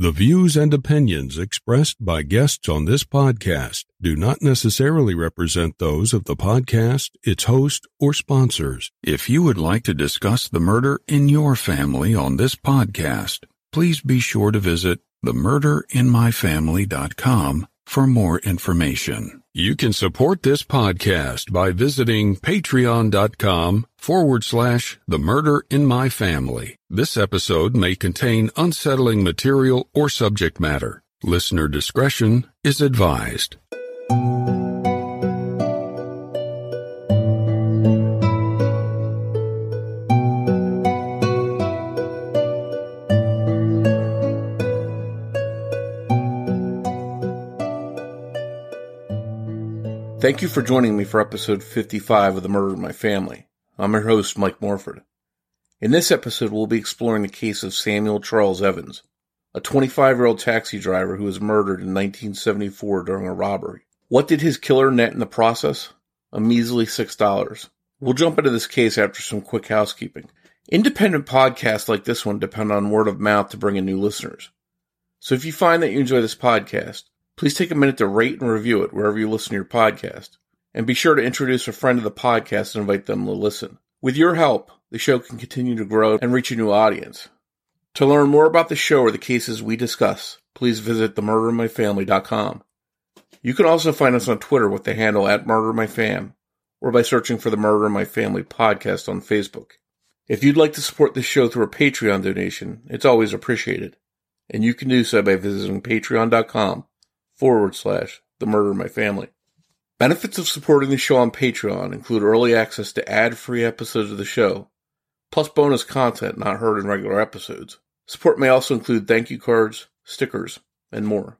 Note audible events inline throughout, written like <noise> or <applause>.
The views and opinions expressed by guests on this podcast do not necessarily represent those of the podcast, its host, or sponsors. If you would like to discuss the murder in your family on this podcast, please be sure to visit themurderinmyfamily.com for more information. You can support this podcast by visiting patreon.com forward slash the murder in my family. This episode may contain unsettling material or subject matter. Listener discretion is advised. Thank you for joining me for episode 55 of The Murder in My Family. I'm your host, Mike Morford. In this episode, we'll be exploring the case of Samuel Charles Evans, a 25 year old taxi driver who was murdered in 1974 during a robbery. What did his killer net in the process? A measly $6. We'll jump into this case after some quick housekeeping. Independent podcasts like this one depend on word of mouth to bring in new listeners. So if you find that you enjoy this podcast, Please take a minute to rate and review it wherever you listen to your podcast. And be sure to introduce a friend to the podcast and invite them to listen. With your help, the show can continue to grow and reach a new audience. To learn more about the show or the cases we discuss, please visit themurderinmyfamily.com. You can also find us on Twitter with the handle at murdermyfam or by searching for the Murder My Family podcast on Facebook. If you'd like to support the show through a Patreon donation, it's always appreciated. And you can do so by visiting patreon.com forward slash the murder of my family. Benefits of supporting the show on Patreon include early access to ad-free episodes of the show, plus bonus content not heard in regular episodes. Support may also include thank you cards, stickers, and more.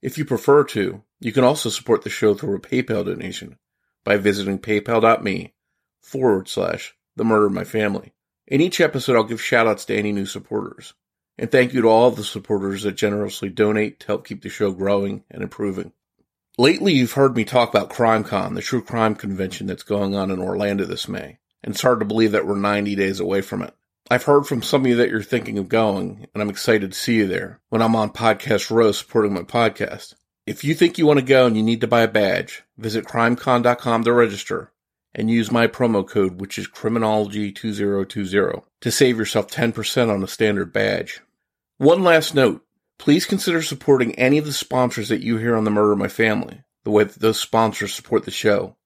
If you prefer to, you can also support the show through a PayPal donation by visiting paypal.me forward slash the murder of my family. In each episode, I'll give shout outs to any new supporters. And thank you to all the supporters that generously donate to help keep the show growing and improving. Lately, you've heard me talk about CrimeCon, the true crime convention that's going on in Orlando this May. And it's hard to believe that we're 90 days away from it. I've heard from some of you that you're thinking of going, and I'm excited to see you there when I'm on Podcast Row supporting my podcast. If you think you want to go and you need to buy a badge, visit crimecon.com to register and use my promo code, which is criminology2020, to save yourself 10% on a standard badge. One last note. Please consider supporting any of the sponsors that you hear on The Murder in My Family, the way that those sponsors support the show.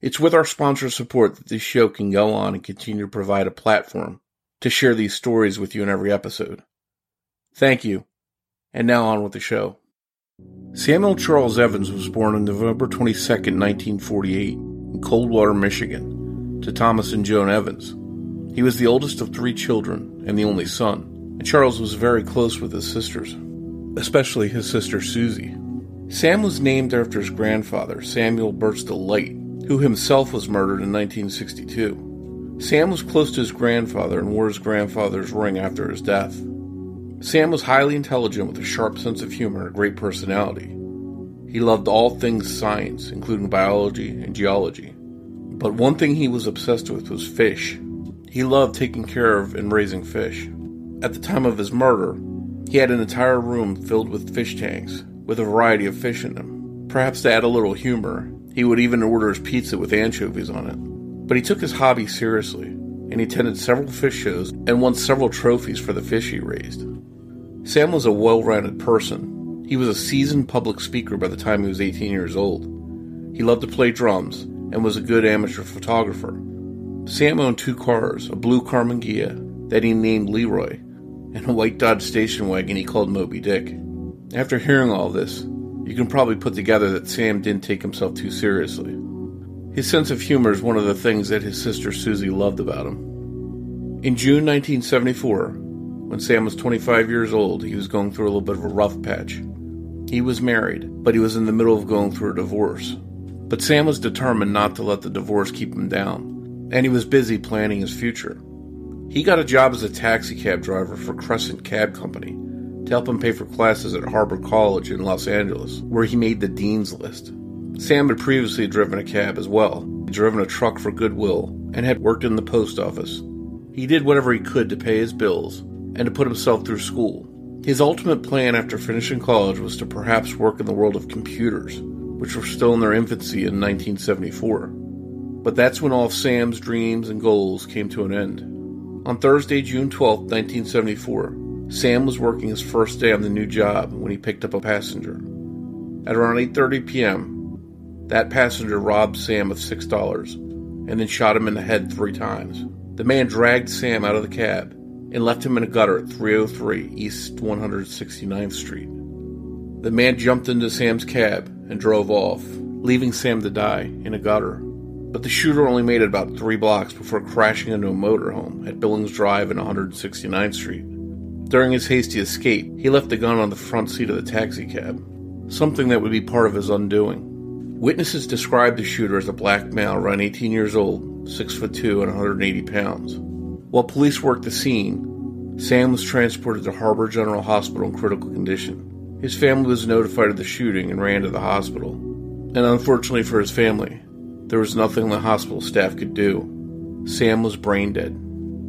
It's with our sponsor support that this show can go on and continue to provide a platform to share these stories with you in every episode. Thank you. And now on with the show. Samuel Charles Evans was born on November 22, 1948 in Coldwater, Michigan, to Thomas and Joan Evans. He was the oldest of three children and the only son, and Charles was very close with his sisters, especially his sister Susie. Sam was named after his grandfather, Samuel Burstall Light, who himself was murdered in 1962. Sam was close to his grandfather and wore his grandfather's ring after his death. Sam was highly intelligent with a sharp sense of humor and a great personality. He loved all things science, including biology and geology. But one thing he was obsessed with was fish. He loved taking care of and raising fish. At the time of his murder, he had an entire room filled with fish tanks, with a variety of fish in them. Perhaps to add a little humor, he would even order his pizza with anchovies on it. But he took his hobby seriously, and he attended several fish shows and won several trophies for the fish he raised. Sam was a well rounded person he was a seasoned public speaker by the time he was 18 years old. He loved to play drums and was a good amateur photographer. Sam owned two cars, a blue Ghia that he named Leroy, and a white Dodge station wagon he called Moby Dick. After hearing all this, you can probably put together that Sam didn't take himself too seriously. His sense of humor is one of the things that his sister Susie loved about him. In June 1974, when Sam was 25 years old, he was going through a little bit of a rough patch. He was married, but he was in the middle of going through a divorce. But Sam was determined not to let the divorce keep him down, and he was busy planning his future. He got a job as a taxi cab driver for Crescent Cab Company to help him pay for classes at Harbor College in Los Angeles, where he made the Dean's List. Sam had previously driven a cab as well. Driven a truck for Goodwill and had worked in the post office. He did whatever he could to pay his bills and to put himself through school. His ultimate plan after finishing college was to perhaps work in the world of computers, which were still in their infancy in 1974. But that's when all of Sam's dreams and goals came to an end. On Thursday, June 12, 1974, Sam was working his first day on the new job when he picked up a passenger. At around 8:30 p.m., that passenger robbed Sam of $6 and then shot him in the head 3 times. The man dragged Sam out of the cab and left him in a gutter at 303 East 169th Street. The man jumped into Sam's cab and drove off, leaving Sam to die in a gutter. But the shooter only made it about three blocks before crashing into a motorhome at Billings Drive and 169th Street. During his hasty escape, he left the gun on the front seat of the taxicab, something that would be part of his undoing. Witnesses described the shooter as a black male around 18 years old, 6 foot 2 and 180 pounds. While police worked the scene, Sam was transported to Harbor General Hospital in critical condition. His family was notified of the shooting and ran to the hospital. And unfortunately for his family, there was nothing the hospital staff could do. Sam was brain dead.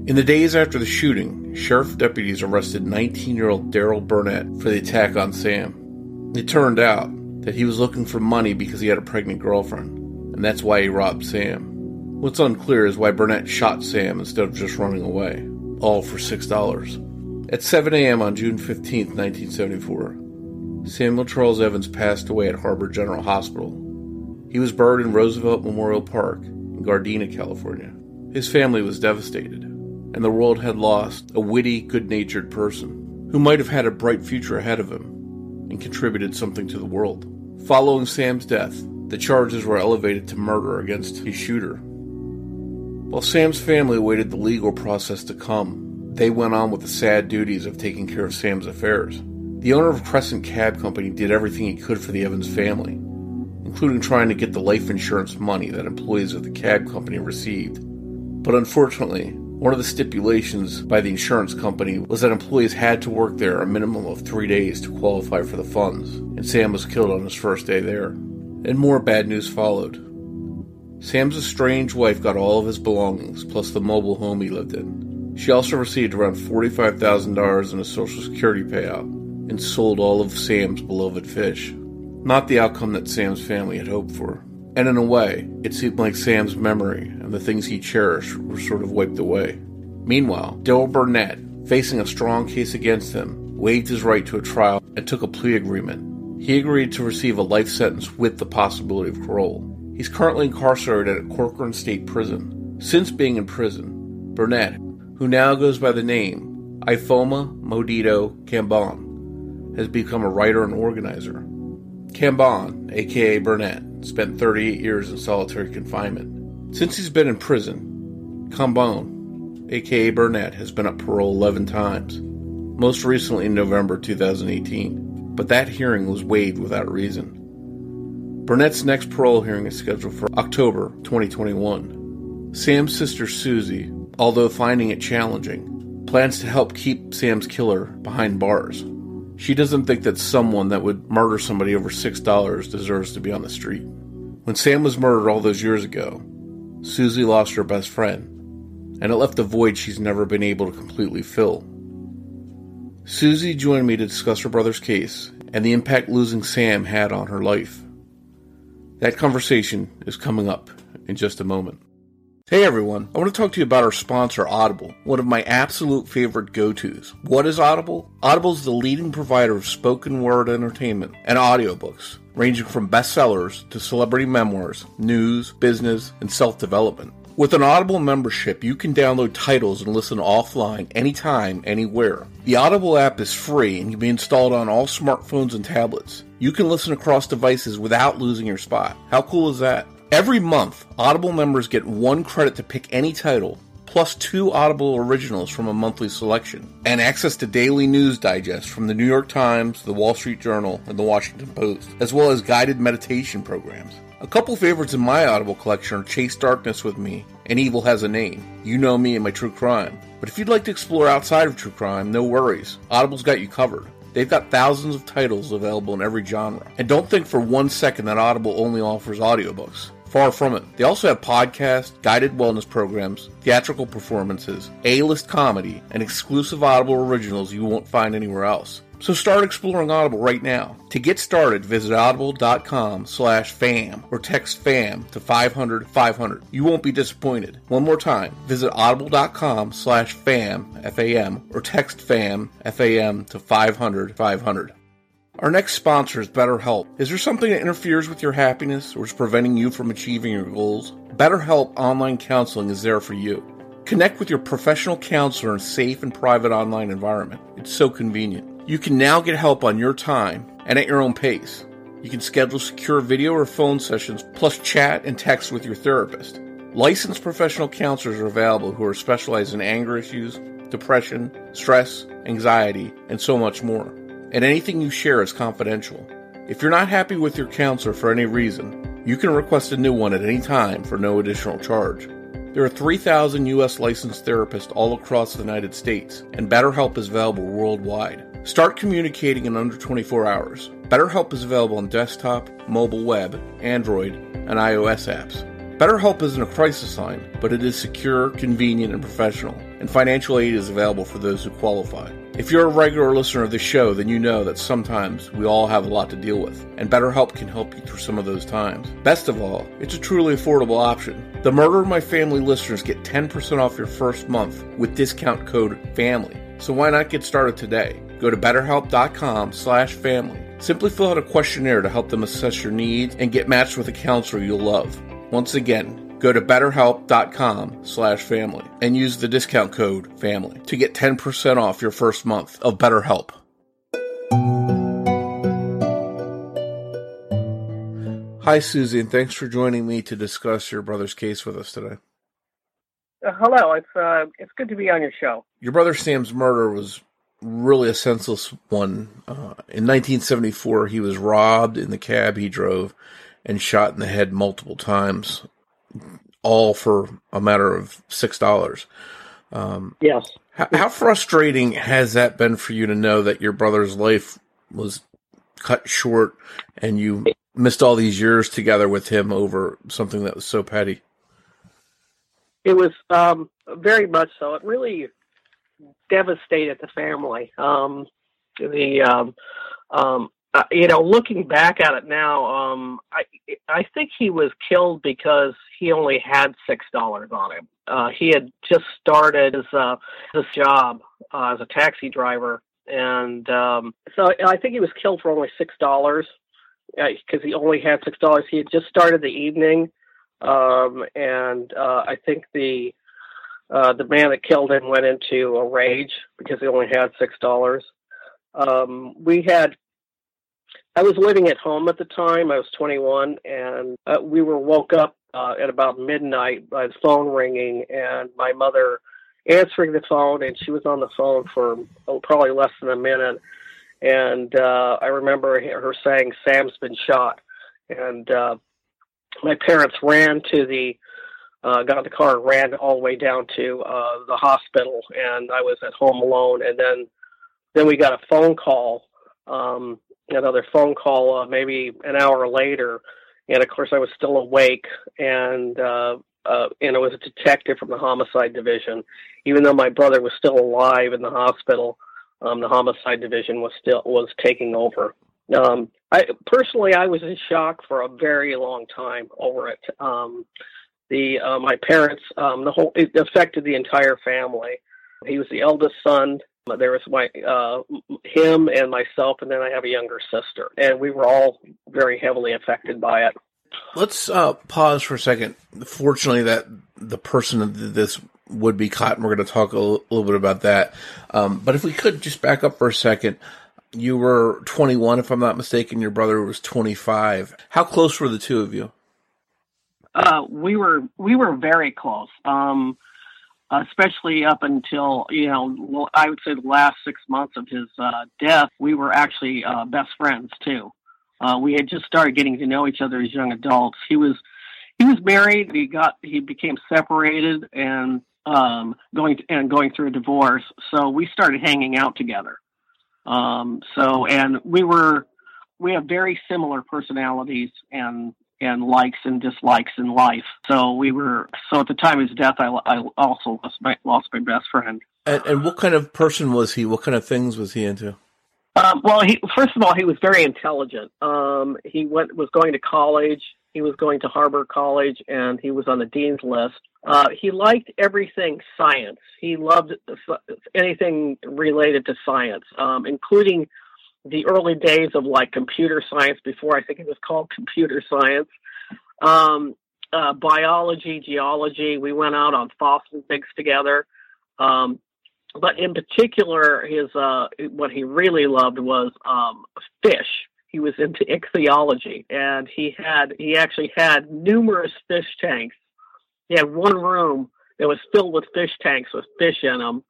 In the days after the shooting, sheriff deputies arrested 19 year old Daryl Burnett for the attack on Sam. It turned out that he was looking for money because he had a pregnant girlfriend, and that's why he robbed Sam. What's unclear is why Burnett shot Sam instead of just running away, all for $6. At 7 a.m. on June 15, 1974, Samuel Charles Evans passed away at Harbor General Hospital he was buried in Roosevelt Memorial Park in Gardena, California. His family was devastated, and the world had lost a witty, good natured person who might have had a bright future ahead of him and contributed something to the world. Following Sam's death, the charges were elevated to murder against his shooter. While Sam's family awaited the legal process to come, they went on with the sad duties of taking care of Sam's affairs. The owner of Crescent Cab Company did everything he could for the Evans family, including trying to get the life insurance money that employees of the cab company received. But unfortunately, one of the stipulations by the insurance company was that employees had to work there a minimum of three days to qualify for the funds, and Sam was killed on his first day there. And more bad news followed. Sam's estranged wife got all of his belongings, plus the mobile home he lived in. She also received around $45,000 in a Social Security payout and sold all of Sam's beloved fish. Not the outcome that Sam's family had hoped for. And in a way, it seemed like Sam's memory and the things he cherished were sort of wiped away. Meanwhile, Dale Burnett, facing a strong case against him, waived his right to a trial and took a plea agreement. He agreed to receive a life sentence with the possibility of parole. He's currently incarcerated at Corcoran State Prison. Since being in prison, Burnett, who now goes by the name Ifeoma Modito Cambon, has become a writer and organizer. Cambon, aka Burnett, spent 38 years in solitary confinement. Since he's been in prison, Cambon, aka Burnett, has been up parole 11 times, most recently in November 2018, but that hearing was waived without reason. Burnett's next parole hearing is scheduled for October 2021. Sam's sister Susie, although finding it challenging, plans to help keep Sam's killer behind bars. She doesn't think that someone that would murder somebody over $6 deserves to be on the street. When Sam was murdered all those years ago, Susie lost her best friend, and it left a void she's never been able to completely fill. Susie joined me to discuss her brother's case and the impact losing Sam had on her life. That conversation is coming up in just a moment. Hey everyone, I want to talk to you about our sponsor Audible, one of my absolute favorite go-tos. What is Audible? Audible is the leading provider of spoken word entertainment and audiobooks, ranging from bestsellers to celebrity memoirs, news, business, and self-development. With an Audible membership, you can download titles and listen offline anytime, anywhere. The Audible app is free and can be installed on all smartphones and tablets. You can listen across devices without losing your spot. How cool is that? Every month, Audible members get one credit to pick any title, plus two Audible originals from a monthly selection, and access to daily news digests from the New York Times, the Wall Street Journal, and the Washington Post, as well as guided meditation programs. A couple favorites in my Audible collection are Chase Darkness with Me and Evil Has a Name. You know me and my true crime. But if you'd like to explore outside of true crime, no worries. Audible's got you covered. They've got thousands of titles available in every genre. And don't think for one second that Audible only offers audiobooks. Far from it. They also have podcasts, guided wellness programs, theatrical performances, A list comedy, and exclusive Audible originals you won't find anywhere else. So start exploring Audible right now. To get started, visit audible.com slash fam or text fam to 500 500. You won't be disappointed. One more time, visit audible.com slash fam, F-A-M, or text fam, F-A-M to 500 500. Our next sponsor is BetterHelp. Is there something that interferes with your happiness or is preventing you from achieving your goals? BetterHelp Online Counseling is there for you. Connect with your professional counselor in a safe and private online environment. It's so convenient. You can now get help on your time and at your own pace. You can schedule secure video or phone sessions, plus chat and text with your therapist. Licensed professional counselors are available who are specialized in anger issues, depression, stress, anxiety, and so much more. And anything you share is confidential. If you're not happy with your counselor for any reason, you can request a new one at any time for no additional charge. There are 3,000 U.S. licensed therapists all across the United States, and BetterHelp is available worldwide. Start communicating in under 24 hours. BetterHelp is available on desktop, mobile web, Android, and iOS apps. BetterHelp isn't a crisis line, but it is secure, convenient, and professional, and financial aid is available for those who qualify. If you're a regular listener of the show, then you know that sometimes we all have a lot to deal with, and BetterHelp can help you through some of those times. Best of all, it's a truly affordable option. The Murder in My Family listeners get 10% off your first month with discount code FAMILY. So why not get started today? Go to betterhelp.com slash family. Simply fill out a questionnaire to help them assess your needs and get matched with a counselor you'll love. Once again, go to betterhelp.com slash family and use the discount code family to get 10% off your first month of BetterHelp. Hi, Susie, and thanks for joining me to discuss your brother's case with us today. Uh, hello, it's uh, it's good to be on your show. Your brother Sam's murder was really a senseless one. Uh, in 1974, he was robbed in the cab he drove and shot in the head multiple times, all for a matter of six dollars. Um, yes. How, how frustrating has that been for you to know that your brother's life was cut short and you missed all these years together with him over something that was so petty? It was um, very much so. It really devastated the family. Um, the um, um, uh, you know, looking back at it now, um, I I think he was killed because he only had six dollars on him. Uh, he had just started his uh, his job uh, as a taxi driver, and um, so I think he was killed for only six dollars because uh, he only had six dollars. He had just started the evening, um, and uh, I think the uh, the man that killed him went into a rage because he only had six dollars. Um, we had. I was living at home at the time. I was 21, and uh, we were woke up uh, at about midnight by the phone ringing, and my mother answering the phone, and she was on the phone for oh, probably less than a minute and uh, I remember her saying, "Sam's been shot," and uh, my parents ran to the uh, got in the car and ran all the way down to uh, the hospital, and I was at home alone. And then then we got a phone call, um, another phone call, uh, maybe an hour later, and of course I was still awake, and uh, uh, and it was a detective from the homicide division, even though my brother was still alive in the hospital um, the homicide division was still was taking over. Um, I personally, I was in shock for a very long time over it. Um, the uh, my parents, um, the whole it affected the entire family. He was the eldest son. There was my uh, him and myself, and then I have a younger sister, and we were all very heavily affected by it. Let's uh, pause for a second. Fortunately, that the person that this would be caught, and we're going to talk a little bit about that. Um, but if we could just back up for a second, you were 21, if I'm not mistaken. Your brother was 25. How close were the two of you? Uh, we were we were very close, um, especially up until you know I would say the last six months of his uh, death. We were actually uh, best friends too. Uh, we had just started getting to know each other as young adults. He was he was married. He got he became separated, and um, going and going through a divorce. So we started hanging out together. Um, so and we were we have very similar personalities and and likes and dislikes in life. So we were so at the time of his death, I, I also lost my lost my best friend. And, and what kind of person was he? What kind of things was he into? Um, well, he first of all, he was very intelligent. Um, he went was going to college. He was going to Harbor College, and he was on the dean's list. Uh, he liked everything science. He loved anything related to science, um, including the early days of like computer science. Before I think it was called computer science. Um, uh, biology, geology. We went out on fossil digs together. Um, but in particular, his uh, what he really loved was um, fish. He was into ichthyology, and he had he actually had numerous fish tanks. He had one room that was filled with fish tanks with fish in them,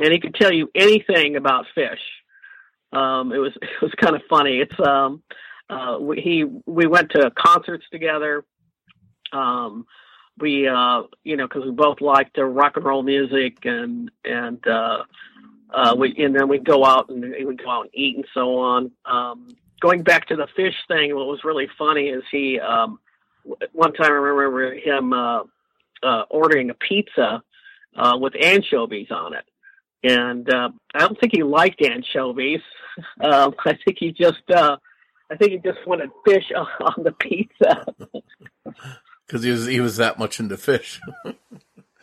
and he could tell you anything about fish. Um, it was <laughs> it was kind of funny. It's um, uh, we, he we went to concerts together. Um, we uh you know because we both liked rock and roll music and and uh uh we and then we'd go out and we'd go out and eat and so on um going back to the fish thing what was really funny is he um one time i remember him uh uh ordering a pizza uh with anchovies on it and uh i don't think he liked anchovies <laughs> um i think he just uh i think he just wanted fish on <laughs> the pizza <laughs> because he was he was that much into fish.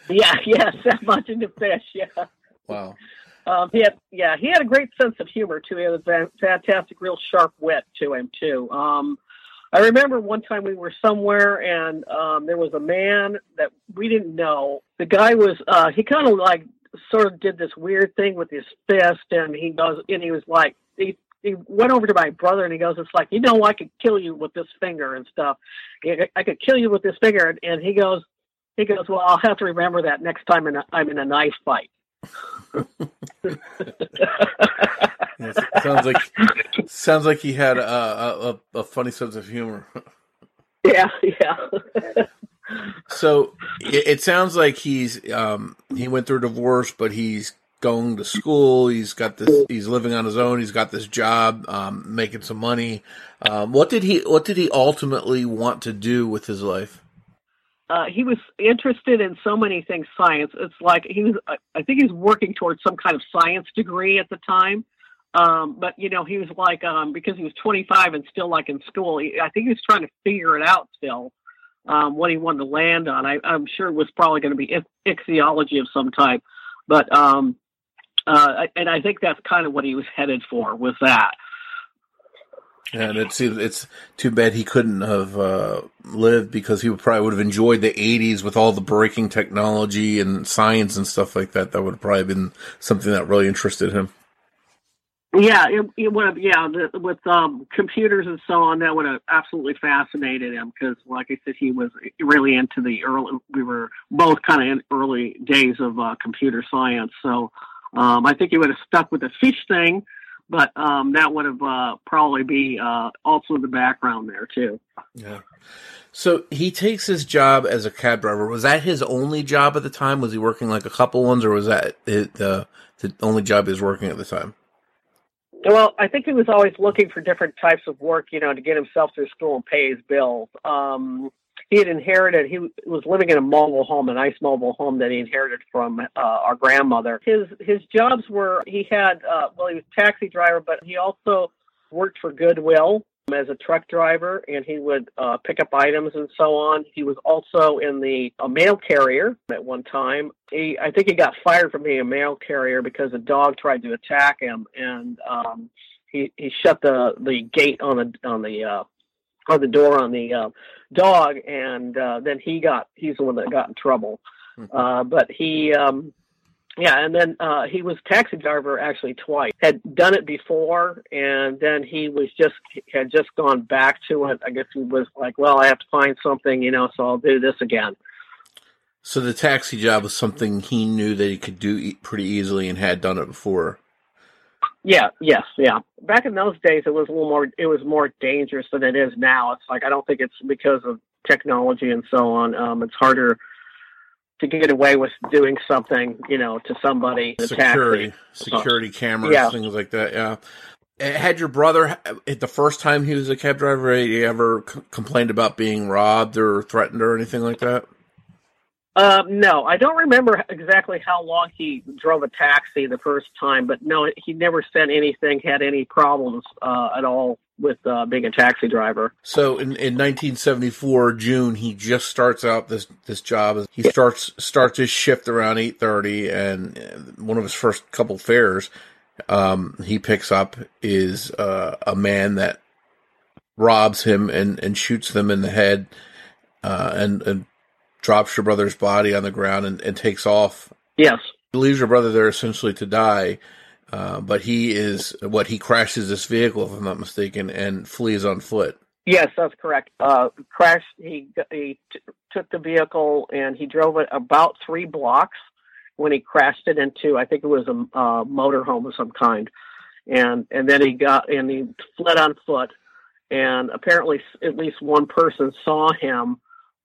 yeah, yes, that much into fish. Yeah. Wow. Um, he had yeah he had a great sense of humor too. He had a fantastic, real sharp wit to him too. Um, I remember one time we were somewhere and um, there was a man that we didn't know. The guy was uh, he kind of like sort of did this weird thing with his fist, and he goes and he was like he he went over to my brother and he goes, "It's like you know, I could kill you with this finger and stuff. I could kill you with this finger." And he goes, "He goes, well, I'll have to remember that next time in a, I'm in a knife fight." <laughs> sounds like sounds like he had a, a, a funny sense of humor. Yeah, yeah. <laughs> so it, it, sounds like he's um, he went through a divorce, but he's going to school. He's got this. He's living on his own. He's got this job, um, making some money. Um, what did he? What did he ultimately want to do with his life? Uh, he was interested in so many things. Science. It's like he was. I think he was working towards some kind of science degree at the time. Um, but you know, he was like um, because he was 25 and still like in school. He, I think he was trying to figure it out still. Um, what he wanted to land on. I, am sure it was probably going to be ichthyology of some type. But um, uh, and I think that's kind of what he was headed for with that. And it's it's too bad he couldn't have uh, lived because he would probably would have enjoyed the '80s with all the breaking technology and science and stuff like that. That would have probably been something that really interested him. Yeah, it, it would have. Yeah, the, with um, computers and so on, that would have absolutely fascinated him because, like I said, he was really into the early. We were both kind of in early days of uh, computer science, so um, I think he would have stuck with the fish thing, but um, that would have uh, probably be uh, also in the background there too. Yeah. So he takes his job as a cab driver. Was that his only job at the time? Was he working like a couple ones, or was that the the only job he was working at the time? Well, I think he was always looking for different types of work, you know, to get himself through school and pay his bills. Um, he had inherited he was living in a mobile home a nice mobile home that he inherited from uh, our grandmother his his jobs were he had uh, well he was a taxi driver but he also worked for goodwill as a truck driver and he would uh, pick up items and so on he was also in the a mail carrier at one time he i think he got fired from being a mail carrier because a dog tried to attack him and um he he shut the the gate on the on the uh or the door on the uh, dog, and uh, then he got he's the one that got in trouble. Mm-hmm. Uh, but he, um, yeah, and then uh, he was taxi driver actually twice. Had done it before, and then he was just had just gone back to it. I guess he was like, well, I have to find something, you know, so I'll do this again. So the taxi job was something he knew that he could do pretty easily and had done it before. Yeah, yes, yeah. Back in those days, it was a little more. It was more dangerous than it is now. It's like I don't think it's because of technology and so on. Um, it's harder to get away with doing something, you know, to somebody. Security, security cameras, yeah. things like that. Yeah. Eh, had your brother the first time he was a cab driver? He ever c- complained about being robbed or threatened or anything like that? Um, no, I don't remember exactly how long he drove a taxi the first time, but no, he never said anything, had any problems uh, at all with uh, being a taxi driver. So in, in 1974 June, he just starts out this this job. He starts starts his shift around 8:30, and one of his first couple fares um, he picks up is uh, a man that robs him and, and shoots them in the head, uh, and and drops your brother's body on the ground and, and takes off. Yes, he leaves your brother there essentially to die. Uh, but he is what he crashes this vehicle, if I'm not mistaken, and flees on foot. Yes, that's correct. Uh. He he t- took the vehicle and he drove it about three blocks when he crashed it into. I think it was a uh, motorhome of some kind, and and then he got and he fled on foot. And apparently, at least one person saw him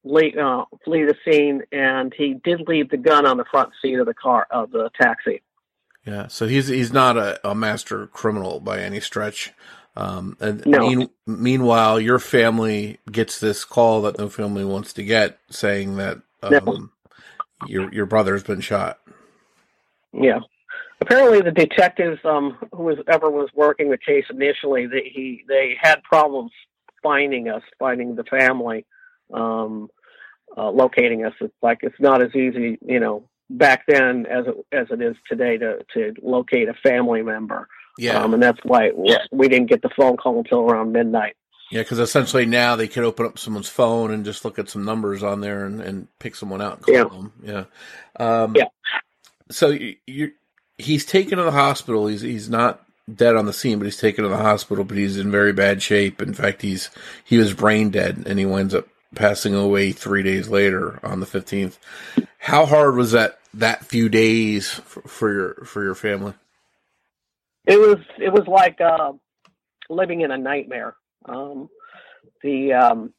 uh, flee the scene, and he did leave the gun on the front seat of the car of the taxi. Yeah, so he's he's not a, a master criminal by any stretch. Um, and No. mean, meanwhile, your family gets this call that no family wants to get, saying that um, No. your your brother's been shot. Yeah. Apparently, the detectives um, who was ever was working the case initially, they, he they had problems finding us, finding the family, um, uh, locating us. It's like it's not as easy, you know, back then as it as it is today to to locate a family member. Yeah, Um, and that's why we, we didn't get the phone call until around midnight. yeah, because essentially now they could open up someone's phone and just look at some numbers on there and, and pick someone out and call Yeah. them. Yeah, um, Yeah. So you, you he's taken to the hospital. He's he's not dead on the scene, but he's taken to the hospital. But he's in very bad shape. In fact, he's he was brain dead, and he winds up passing away three days later on the fifteenth. How hard was that that few days for, for your for your family? it was it was like uh, living in a nightmare. Um, the um,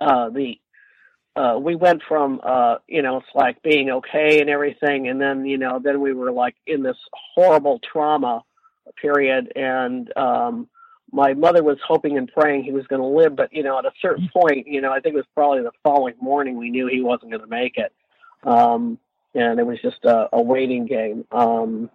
uh, the uh, we went from uh, you know it's like being okay and everything, and then you know then we were like in this horrible trauma period, and um, my mother was hoping and praying he was going to live, but you know at a certain point, you know I think it was probably the following morning we knew he wasn't going to make it, um, and it was just a, a waiting game. Um,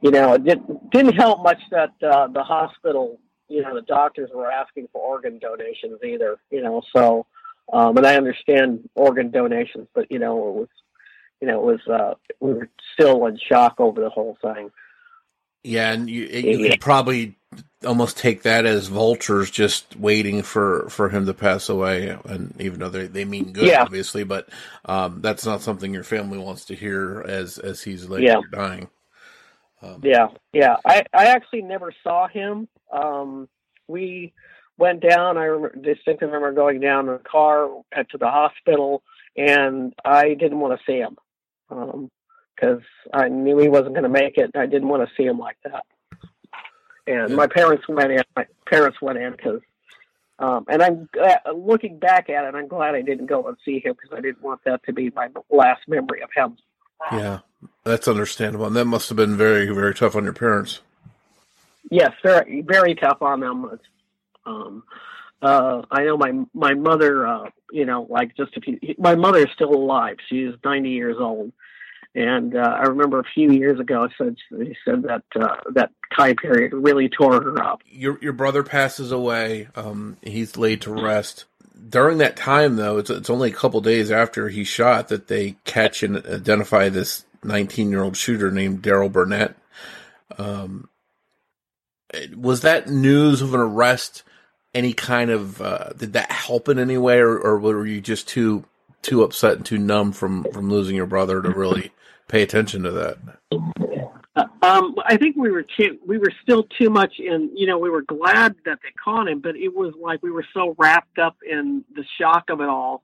you know, it didn't didn't help much that uh, the hospital, you know, the doctors were asking for organ donations either. You know, so um, and I understand organ donations, but you know, it was, you know, it was uh, we were still in shock over the whole thing. Yeah, and you you Yeah. could probably almost take that as vultures just waiting for for him to pass away, and even though they they mean good, Yeah. obviously, but um, that's not something your family wants to hear as as he's later Yeah. dying. Um, Yeah, yeah. I I actually never saw him. Um, we went down. I remember, distinctly remember going down in the car to the hospital, and I didn't want to see him because I knew he wasn't going to make it. and I didn't want to see him like that. And Yeah. my parents went in. My parents went in because. Um, and I'm uh, looking back at it. I'm glad I didn't go and see him because I didn't want that to be my last memory of him. yeah, that's understandable, and that must have been very very tough on your parents. Yes, very very tough on them. Um, uh, I know my my mother. Uh, you know, like just a few. My mother is still alive. She's ninety years old, and uh, I remember a few years ago. Said she said that uh, that time period really tore her up. Your your brother passes away. Um, he's laid to rest. During that time, though, it's it's only a couple days after he shot that they catch and identify this 19 year old shooter named Daryl Burnett. Um, was that news of an arrest any kind of uh, did that help in any way, or, or were you just too too upset and too numb from from losing your brother to really pay attention to that? Uh, um, I think we were too, we were still too much in. You know, we were glad that they caught him, but it was like we were so wrapped up in the shock of it all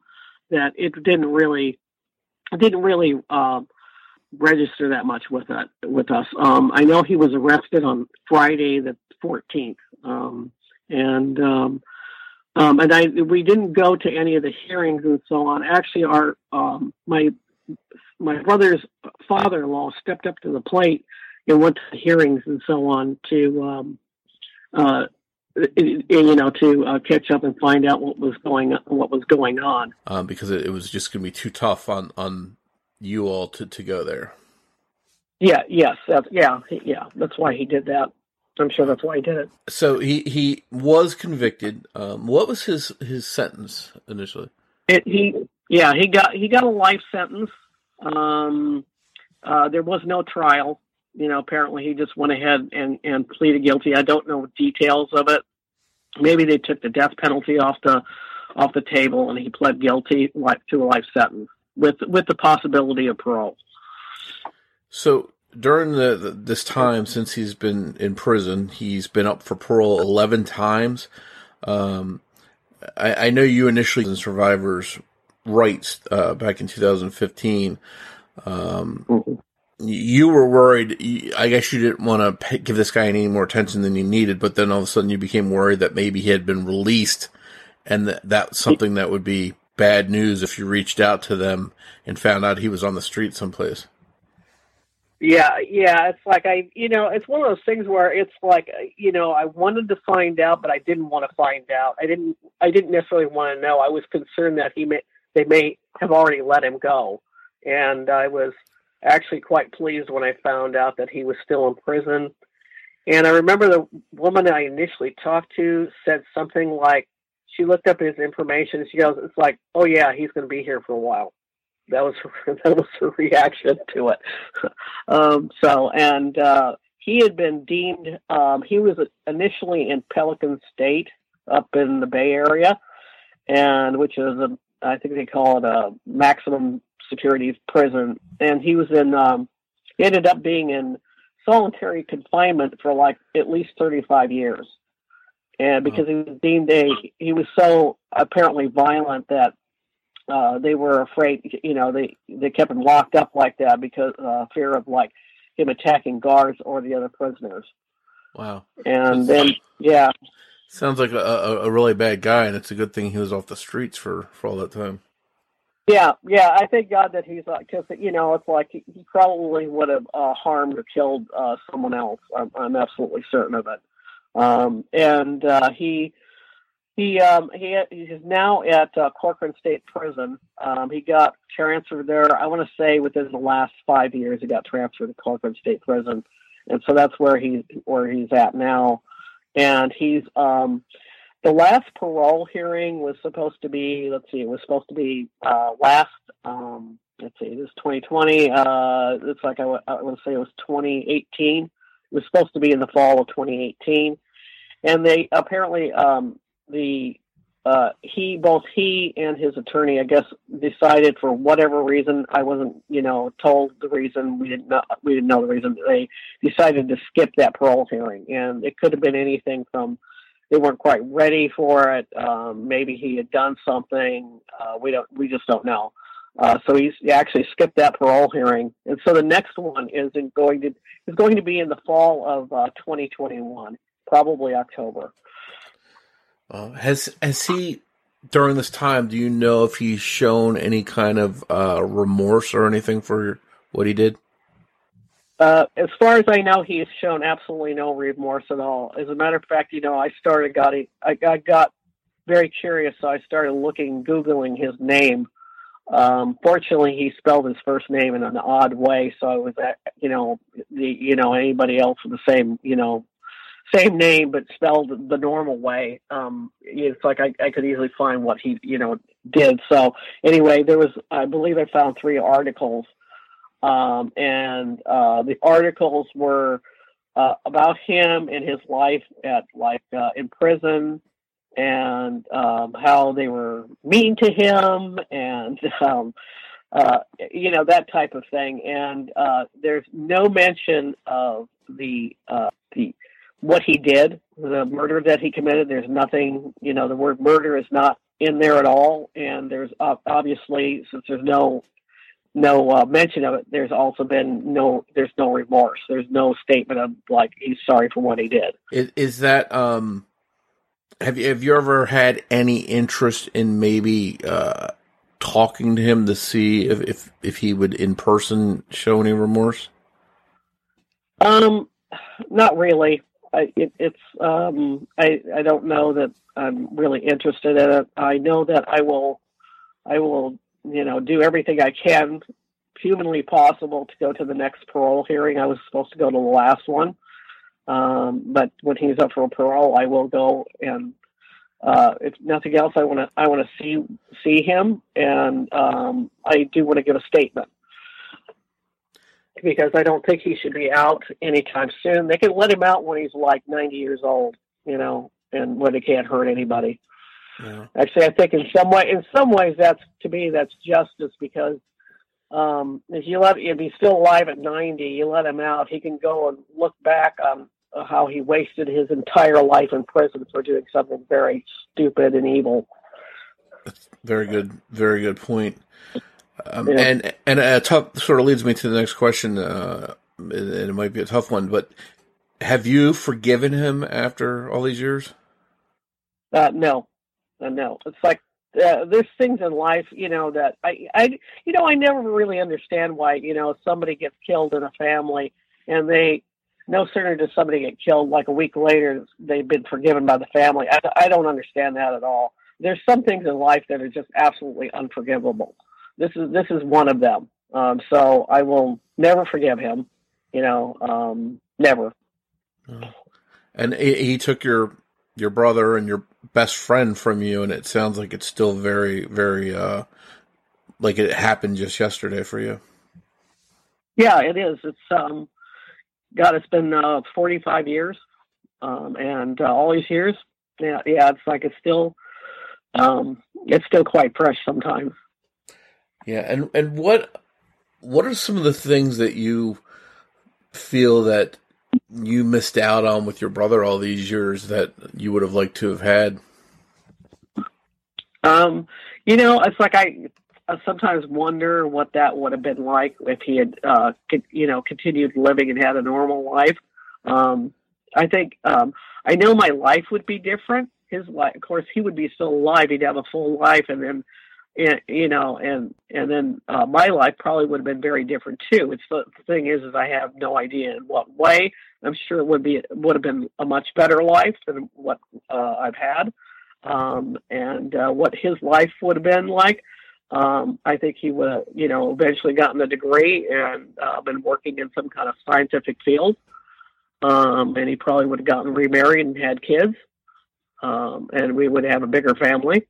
that it didn't really it didn't really um, register that much with that with us. Um, I know he was arrested on Friday the 14th, um, and um, um, and I we didn't go to any of the hearings and so on. Actually, our um, my my brother's father-in-law stepped up to the plate and went to the hearings and so on to um, uh, you know, to uh, catch up and find out what was going what was going on. Um, because it, it was just going to be too tough on on you all to to go there. Yeah. Yes. That's, yeah. Yeah. That's why he did that. I'm sure that's why he did it. So he he was convicted. Um, what was his his sentence initially? It, he yeah he got he got a life sentence. Um, uh, there was no trial. You know, apparently he just went ahead and and pleaded guilty. I don't know details of it. Maybe they took the death penalty off the off the table and he pled guilty to a life sentence with with the possibility of parole. So during the, the, this time since he's been in prison, he's been up for parole eleven times. Um, I, I, know you initially in Survivors' Rights uh, back in 2015. Um, mm-hmm. You were worried. I guess you didn't want to give this guy any more attention than you needed, but then all of a sudden you became worried that maybe he had been released, and that that's something that would be bad news if you reached out to them and found out he was on the street someplace. Yeah, yeah, it's like I, you know, it's one of those things where it's like, you know, I wanted to find out, but I didn't want to find out. I didn't, I didn't necessarily want to know. I was concerned that he may, they may have already let him go, and I was actually quite pleased when I found out that he was still in prison. And I remember the woman I initially talked to said something like, she looked up his information. And she goes, "It's like, oh yeah, he's going to be here for a while." that was <laughs> that was her reaction to it. <laughs> um, so, and uh, he had been deemed. Um, he was initially in Pelican State up in the Bay Area, and which is a I think they call it a maximum security prison. And he was in. Um, he ended up being in solitary confinement for like at least thirty five years. And because he was deemed a, he was so apparently violent that uh, they were afraid, you know, they they kept him locked up like that because uh, fear of like him attacking guards or the other prisoners. Wow. And then, yeah. Sounds like a, a, really bad guy, and it's a good thing he was off the streets for, for all that time. Yeah, yeah. I thank God that he's like, because you know it's like he, probably would have uh, harmed or killed uh, someone else. I'm, I'm absolutely certain of it. Um, and uh, he he um, he he's now at uh, Corcoran State Prison. Um, he got transferred there. I want to say within the last five years, he got transferred to Corcoran State Prison, and so that's where he's where he's at now. And he's um, the last parole hearing was supposed to be. Let's see, it was supposed to be uh, last. Um, let's see, this 2020. Uh, it's like I, w- I want to say it was 2018. It was supposed to be in the fall of 2018 and they apparently um, the uh, he both he and his attorney, I guess, decided for whatever reason. I wasn't, you know, told the reason. We didn't know. We didn't know the reason. They decided to skip that parole hearing, and it could have been anything from they weren't quite ready for it. Um, maybe he had done something. Uh, we don't. We just don't know. Uh, so he's he actually skipped that parole hearing, and so the next one is going to is going to be in the fall of uh, 2021, probably October. Uh, has has he during this time? Do you know if he's shown any kind of uh, remorse or anything for what he did? Uh, as far as I know, he has shown absolutely no remorse at all. As a matter of fact, you know, I started got I, I got very curious, so I started looking, googling his name. Um, fortunately, he spelled his first name in an odd way, so I was, you know, the you know anybody else with the same you know same name but spelled the normal way. Um, it's like I, I could easily find what he you know did. So anyway, there was I believe I found three articles, um, and uh, the articles were uh, about him and his life at like uh, in prison and um, how they were mean to him and <laughs> um, uh, you know that type of thing. And uh, there's no mention of the uh, the what he did, the murder that he committed. There's nothing, you know, the word murder is not in there at all, and there's uh, obviously since there's no no uh, mention of it, there's also been no there's no remorse. There's no statement of like he's sorry for what he did. Is, is that um have you have you ever had any interest in maybe uh talking to him to see if if, if he would in person show any remorse? Um, not really. I, it, it's um, I I don't know that I'm really interested in it. I know that I will I will you know do everything I can humanly possible to go to the next parole hearing. I was supposed to go to the last one, um, but when he's up for parole, I will go and uh, if nothing else, I want to I want to see see him, and um, I do want to give a statement because I don't think he should be out anytime soon. They can let him out when he's like 90 years old, you know, and when he can't hurt anybody. Yeah. Actually, I think in some way, in some ways, that's to me that's justice because um, if you let if he's still alive at 90, you let him out, he can go and look back on how he wasted his entire life in prison for doing something very stupid and evil. Very good, very good point. Um, yeah. And and a tough sort of leads me to the next question, uh, and it might be a tough one, but have you forgiven him after all these years? Uh, no, uh, no. It's like uh, there's things in life, you know, that I, I, you know, I never really understand why, you know, somebody gets killed in a family and they, no sooner does somebody get killed, like a week later, they've been forgiven by the family. I, I don't understand that at all. There's some things in life that are just absolutely unforgivable. This is this is one of them. Um, so I will never forgive him. You know, um, never. And he, he took your your brother and your best friend from you, and it sounds like it's still very, very uh, like it happened just yesterday for you. Yeah, it is. It's um, God, it's been uh, 45 years, um, and uh, all these years, yeah, yeah, it's like it's still, um, it's still quite fresh sometimes. Yeah, and and what what are some of the things that you feel that you missed out on with your brother all these years that you would have liked to have had? Um, you know, it's like I I sometimes wonder what that would have been like if he had, uh, you know, continued living and had a normal life. Um, I think um, I know my life would be different. His life, of course, he would be still alive. He'd have a full life, and then, you know, and and then uh, my life probably would have been very different too. It's the, the thing is, is I have no idea in what way. I'm sure it would be would have been a much better life than what uh, I've had, um, and uh, what his life would have been like. Um, I think he would have, you know, eventually gotten a degree and uh, been working in some kind of scientific field. Um, and he probably would have gotten remarried and had kids. Um, and we would have a bigger family.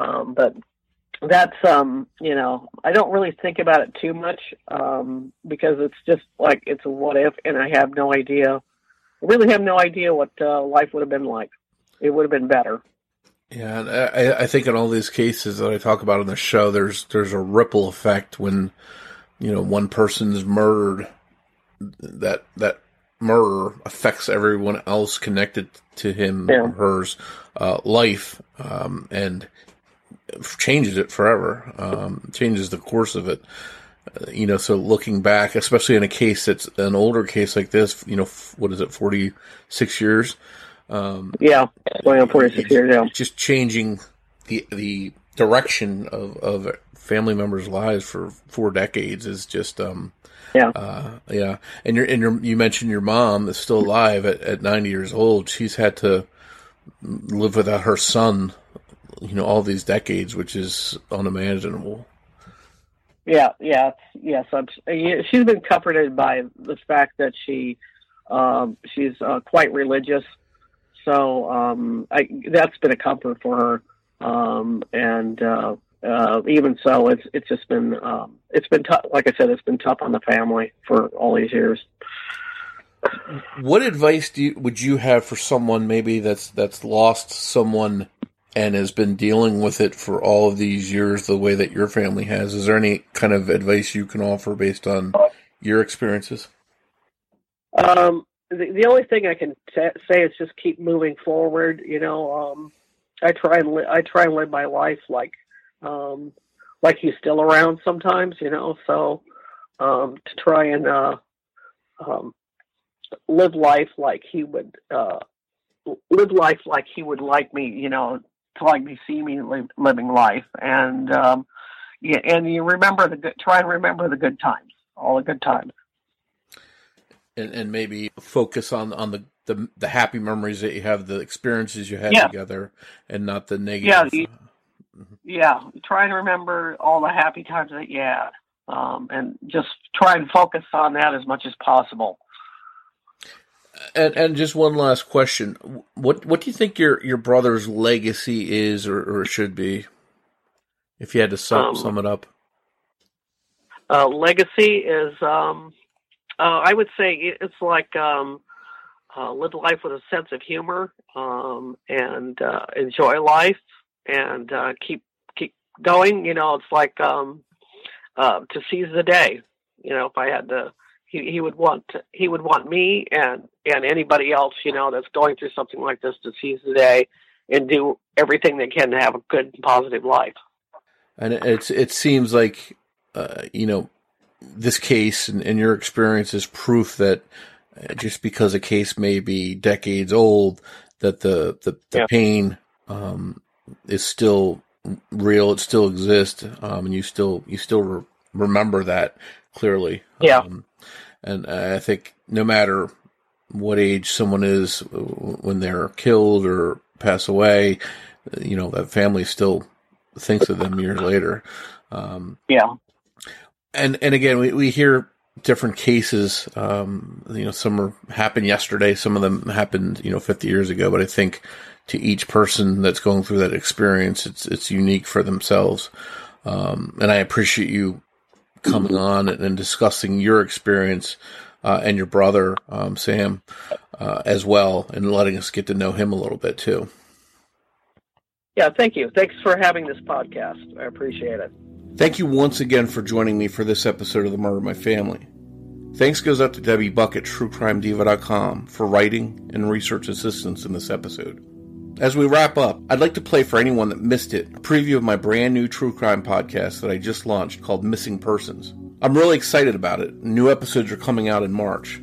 Um, but that's, um, you know, I don't really think about it too much um, because it's just like it's a what if, and I have no idea. Really have no idea what uh, life would have been like. It would have been better. Yeah, and I, I think in all these cases that I talk about on the show, there's there's a ripple effect when you know one person's murdered. That that murder affects everyone else connected to him yeah. or her's uh, life, um, and changes it forever. Um, changes the course of it. Uh, you know, so looking back, especially in a case that's an older case like this, you know, what is it, forty six years? Um, yeah, going on 46 years. Yeah, just changing the the direction of of family members' lives for four decades is just um yeah uh, yeah. And you and your, you mentioned your mom is still alive at, at 90 years old. She's had to live without her son, you know, all these decades, which is unimaginable. Yeah, yeah, yes. I'm, she's been comforted by the fact that she um, she's uh, quite religious so um, I, that's been a comfort for her. Um, and uh, uh, even so, it's it's just been um, it's been tough. Like I said, it's been tough on the family for all these years. What advice do you, would you have for someone maybe that's that's lost someone and has been dealing with it for all of these years the way that your family has? Is there any kind of advice you can offer based on your experiences? Um, the, the only thing I can t- say is just keep moving forward. You know, um, I try and li- I try and live my life like um, like he's still around sometimes. You know, so um, to try and uh, um, live life like he would uh, live life like he would like me. You know, to like me see me li- living life and um, yeah, and you remember the good. Try and remember the good times, all the good times and, and maybe focus on on the the the happy memories that you have, the experiences you had Yeah. together, and not the Yeah, negative. you- yeah, try and remember all the happy times that you had, um, and just try and focus on that as much as possible. And and just one last question: what what do you think your your brother's legacy is, or, or should be, if you had to sum Um, sum it up? Uh, legacy is, um, uh, I would say, it's like um, uh, live life with a sense of humor um, and uh, enjoy life and uh, keep keep going. You know, it's like um, uh, to seize the day. You know, if I had to, he, he would want he would want me and and anybody else you know that's going through something like this to seize the day and do everything they can to have a good positive life. And it- it's it seems like uh, you know this case and, and your experience is proof that uh, just because a case may be decades old, that the the, the Yeah. pain um, is still real. It still exists, um, and you still you still re- remember that clearly. Yeah. Um, and I think no matter what age someone is uh, when they're killed or pass away, you know that family still thinks of them years later. Um, Yeah. and and again, we, we hear different cases. Um, you know, some are happened yesterday, some of them happened you know 50 years ago. But I think to each person that's going through that experience, it's it's unique for themselves. Um, and I appreciate you coming on and, and discussing your experience uh, and your brother um, Sam uh, as well, and letting us get to know him a little bit too. Yeah, thank you. Thanks for having this podcast. I appreciate it. Thank you once again for joining me for this episode of The Murder of My Family. Thanks goes out to Debbie Buck at TrueCrimeDiva.com for writing and research assistance in this episode. As we wrap up, I'd like to play for anyone that missed it a preview of my brand new true crime podcast that I just launched called Missing Persons. I'm really excited about it. New episodes are coming out in March.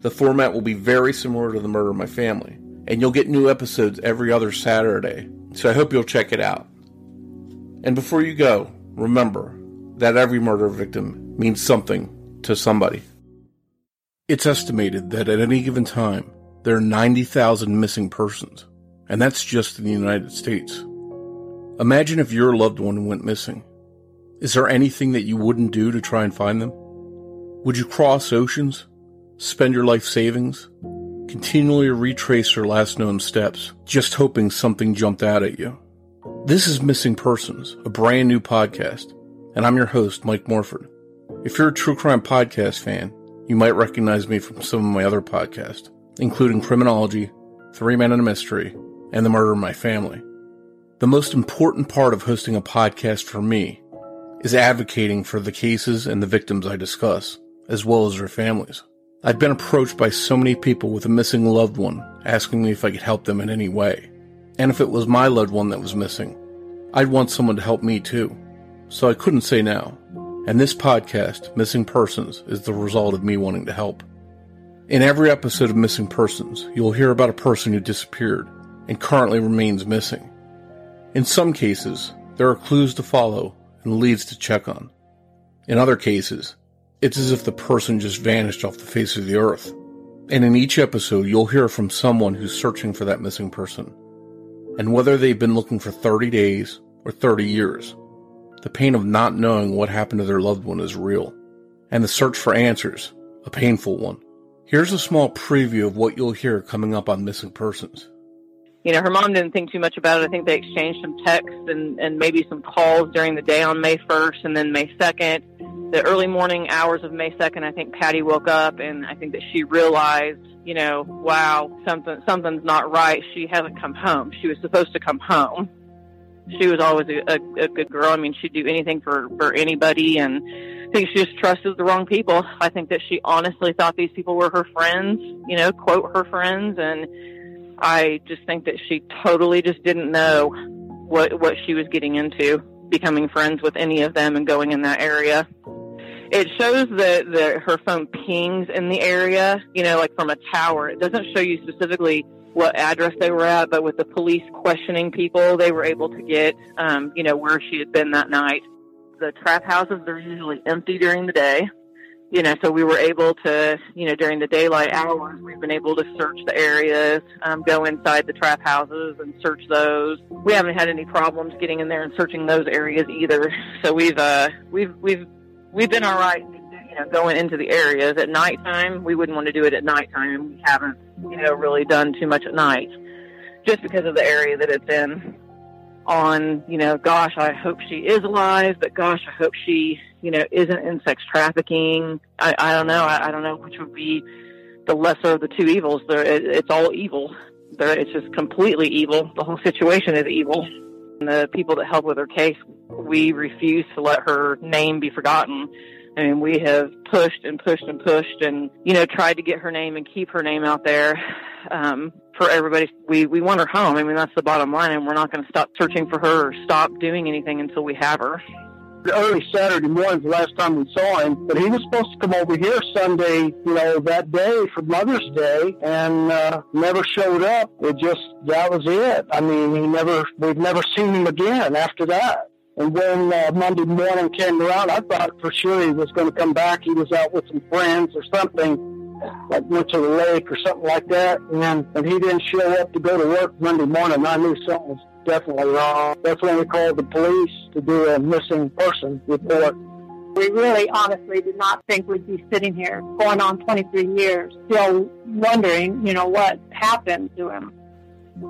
The format will be very similar to The Murder of My Family, and you'll get new episodes every other Saturday, so I hope you'll check it out. And before you go, remember that every murder victim means something to somebody. It's estimated that at any given time, there are 90,000 missing persons, and that's just in the United States. Imagine if your loved one went missing. Is there anything that you wouldn't do to try and find them? Would you cross oceans? Spend your life savings? Continually retrace your last known steps, just hoping something jumped out at you? This is Missing Persons, a brand new podcast, and I'm your host, Mike Morford. If you're a true crime podcast fan, you might recognize me from some of my other podcasts, including Criminology, Three Men and a Mystery, and The Murder of My Family. The most important part of hosting a podcast for me is advocating for the cases and the victims I discuss, as well as their families. I've been approached by so many people with a missing loved one asking me if I could help them in any way. And if it was my loved one that was missing, I'd want someone to help me too. So I couldn't say no. And this podcast, Missing Persons, is the result of me wanting to help. In every episode of Missing Persons, you'll hear about a person who disappeared and currently remains missing. In some cases, there are clues to follow and leads to check on. In other cases, it's as if the person just vanished off the face of the earth. And in each episode, you'll hear from someone who's searching for that missing person. And whether they've been looking for 30 days or 30 years, the pain of not knowing what happened to their loved one is real. And the search for answers, a painful one. Here's a small preview of what you'll hear coming up on Missing Persons. You know, her mom didn't think too much about it. I think they exchanged some texts and, and maybe some calls during the day on May 1st and then May 2nd. The early morning hours of May 2nd, I think Patty woke up and I think that she realized, you know, wow, something, something's not right. She hasn't come home. She was supposed to come home. She was always a, a, a good girl. I mean, she'd do anything for, for anybody and I think she just trusted the wrong people. I think that she honestly thought these people were her friends, you know, quote her friends and I just think that she totally just didn't know what what she was getting into, becoming friends with any of them and going in that area. It shows that the, her phone pings in the area, you know, like from a tower. It doesn't show you specifically what address they were at, but with the police questioning people, they were able to get, um, you know, where she had been that night. The trap houses, they're usually empty during the day you know, so we were able to, you know, during the daylight hours, we've been able to search the areas, um, go inside the trap houses and search those. We haven't had any problems getting in there and searching those areas either. So we've, uh, we've, we've, we've been all right, you know, going into the areas at nighttime. We wouldn't want to do it at nighttime, we haven't, you know, really done too much at night, just because of the area that it's in on, you know, gosh, I hope she is alive, but gosh, I hope she, you know, isn't in sex trafficking. I, I don't know. I, I don't know which would be the lesser of the two evils. There, it, it's all evil. There, it's just completely evil. The whole situation is evil. And the people that help with her case, we refuse to let her name be forgotten. I mean, we have pushed and pushed and pushed and, you know, tried to get her name and keep her name out there. Um, for everybody. We we want her home. I mean, that's the bottom line, and we're not going to stop searching for her or stop doing anything until we have her. Early Saturday morning, the last time we saw him, but he was supposed to come over here Sunday, you know, that day for Mother's Day, and uh, never showed up. It just that was it. I mean, he never. We've never seen him again after that. And when uh, Monday morning came around, I thought for sure he was going to come back. He was out with some friends or something like went to the lake or something like that, and and he didn't show up to go to work Monday morning. I knew something was definitely wrong. That's when we called the police to do a missing person report. We really honestly did not think we'd be sitting here going on 23 years, still wondering, you know, what happened to him.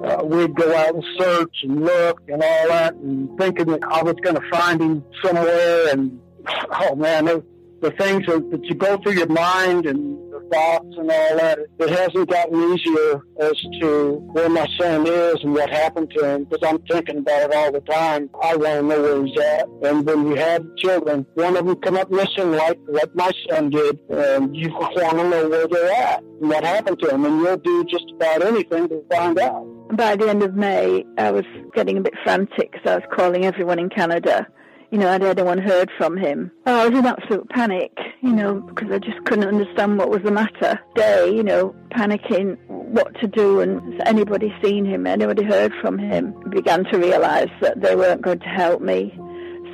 Uh, we'd go out and search and look and all that, and thinking that I was going to find him somewhere. And <sighs> oh man, the, the things that, you go through your mind and the thoughts and all that. It hasn't gotten easier as to where my son is and what happened to him because I'm thinking about it all the time. I want to know where he's at. And when you have children, one of them come up missing like, like my son did, and you want to know where they're at and what happened to them. And you'll do just about anything to find out. By the end of May, I was getting a bit frantic because I was calling everyone in Canada you know, had anyone heard from him. Oh, I was in absolute panic, you know, because I just couldn't understand what was the matter. Day, you know, panicking what to do and anybody seen him, anybody heard from him. Began to realise that they weren't going to help me.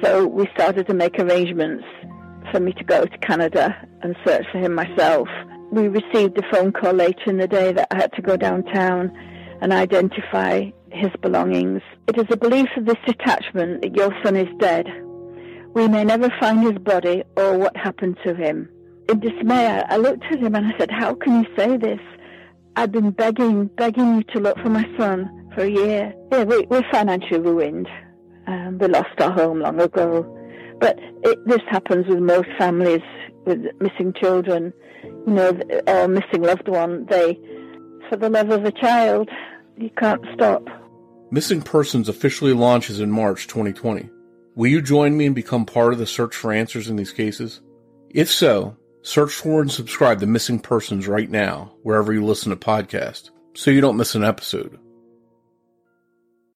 So we started to make arrangements for me to go to Canada and search for him myself. We received a phone call later in the day that I had to go downtown and identify his belongings. It is a belief of this detachment that your son is dead we may never find his body or what happened to him. In dismay, I, looked at him and I said, How can you say this? I've been begging, begging you to look for my son for a year. Yeah, we, we're financially ruined. Um, we lost our home long ago. But it, this happens with most families with missing children, you know, or missing loved one. They, for the love of a child, you can't stop. Missing Persons officially launches in March 2020. Will you join me and become part of the search for answers in these cases? If so, search for and subscribe to Missing Persons right now, wherever you listen to podcasts, so you don't miss an episode.